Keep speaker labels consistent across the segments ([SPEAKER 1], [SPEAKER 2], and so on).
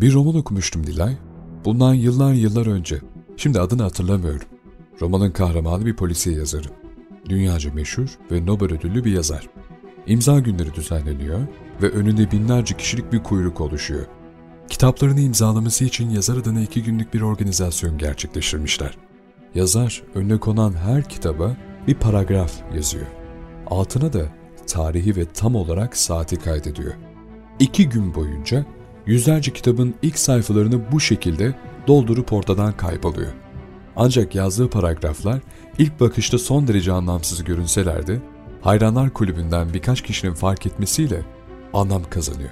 [SPEAKER 1] Bir roman okumuştum Dilay. Bundan yıllar yıllar önce. Şimdi adını hatırlamıyorum. Romanın kahramanı bir polisiye yazarı. Dünyaca meşhur ve Nobel ödüllü bir yazar. İmza günleri düzenleniyor ve önünde binlerce kişilik bir kuyruk oluşuyor. Kitaplarını imzalaması için yazar adına iki günlük bir organizasyon gerçekleştirmişler. Yazar önüne konan her kitaba bir paragraf yazıyor. Altına da tarihi ve tam olarak saati kaydediyor. İki gün boyunca yüzlerce kitabın ilk sayfalarını bu şekilde doldurup ortadan kayboluyor. Ancak yazdığı paragraflar ilk bakışta son derece anlamsız görünseler de hayranlar kulübünden birkaç kişinin fark etmesiyle anlam kazanıyor.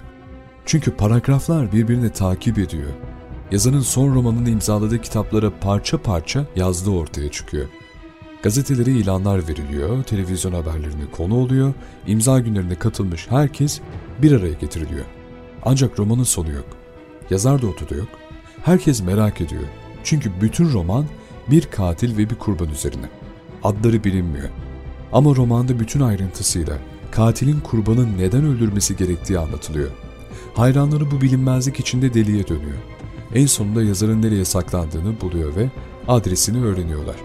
[SPEAKER 1] Çünkü paragraflar birbirini takip ediyor. Yazarın son romanını imzaladığı kitaplara parça parça yazdığı ortaya çıkıyor. Gazetelere ilanlar veriliyor, televizyon haberlerine konu oluyor, imza günlerine katılmış herkes bir araya getiriliyor. Ancak romanın sonu yok. Yazar da ortada yok. Herkes merak ediyor. Çünkü bütün roman bir katil ve bir kurban üzerine. Adları bilinmiyor. Ama romanda bütün ayrıntısıyla katilin kurbanı neden öldürmesi gerektiği anlatılıyor. Hayranları bu bilinmezlik içinde deliye dönüyor. En sonunda yazarın nereye saklandığını buluyor ve adresini öğreniyorlar.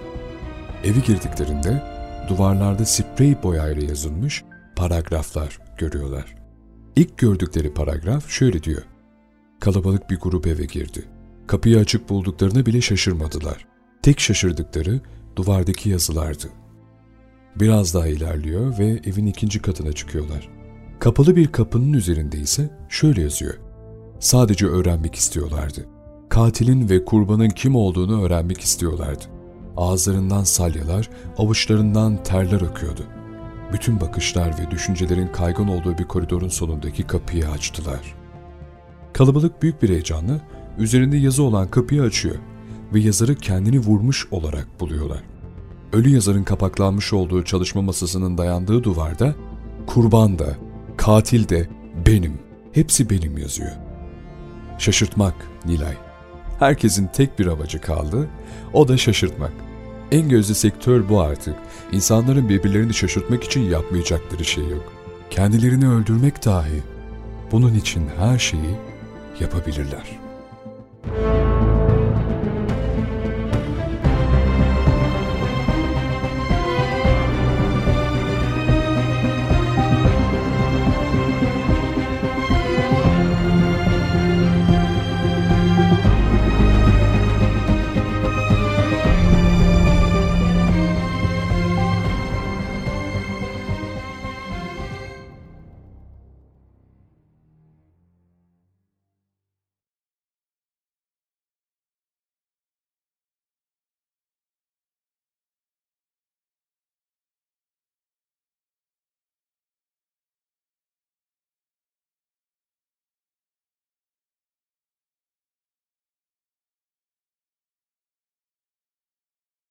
[SPEAKER 1] Evi girdiklerinde duvarlarda sprey boyayla yazılmış paragraflar görüyorlar. İlk gördükleri paragraf şöyle diyor. Kalabalık bir grup eve girdi. Kapıyı açık bulduklarına bile şaşırmadılar. Tek şaşırdıkları duvardaki yazılardı. Biraz daha ilerliyor ve evin ikinci katına çıkıyorlar. Kapalı bir kapının üzerinde ise şöyle yazıyor. Sadece öğrenmek istiyorlardı. Katilin ve kurbanın kim olduğunu öğrenmek istiyorlardı. Ağızlarından salyalar, avuçlarından terler akıyordu. Bütün bakışlar ve düşüncelerin kaygan olduğu bir koridorun sonundaki kapıyı açtılar. Kalabalık büyük bir heyecanla üzerinde yazı olan kapıyı açıyor ve yazarı kendini vurmuş olarak buluyorlar. Ölü yazarın kapaklanmış olduğu çalışma masasının dayandığı duvarda kurban da, katil de benim, hepsi benim yazıyor. Şaşırtmak Nilay. Herkesin tek bir amacı kaldı, o da şaşırtmak. En gözde sektör bu artık. İnsanların birbirlerini şaşırtmak için yapmayacakları şey yok. Kendilerini öldürmek dahi. Bunun için her şeyi yapabilirler.''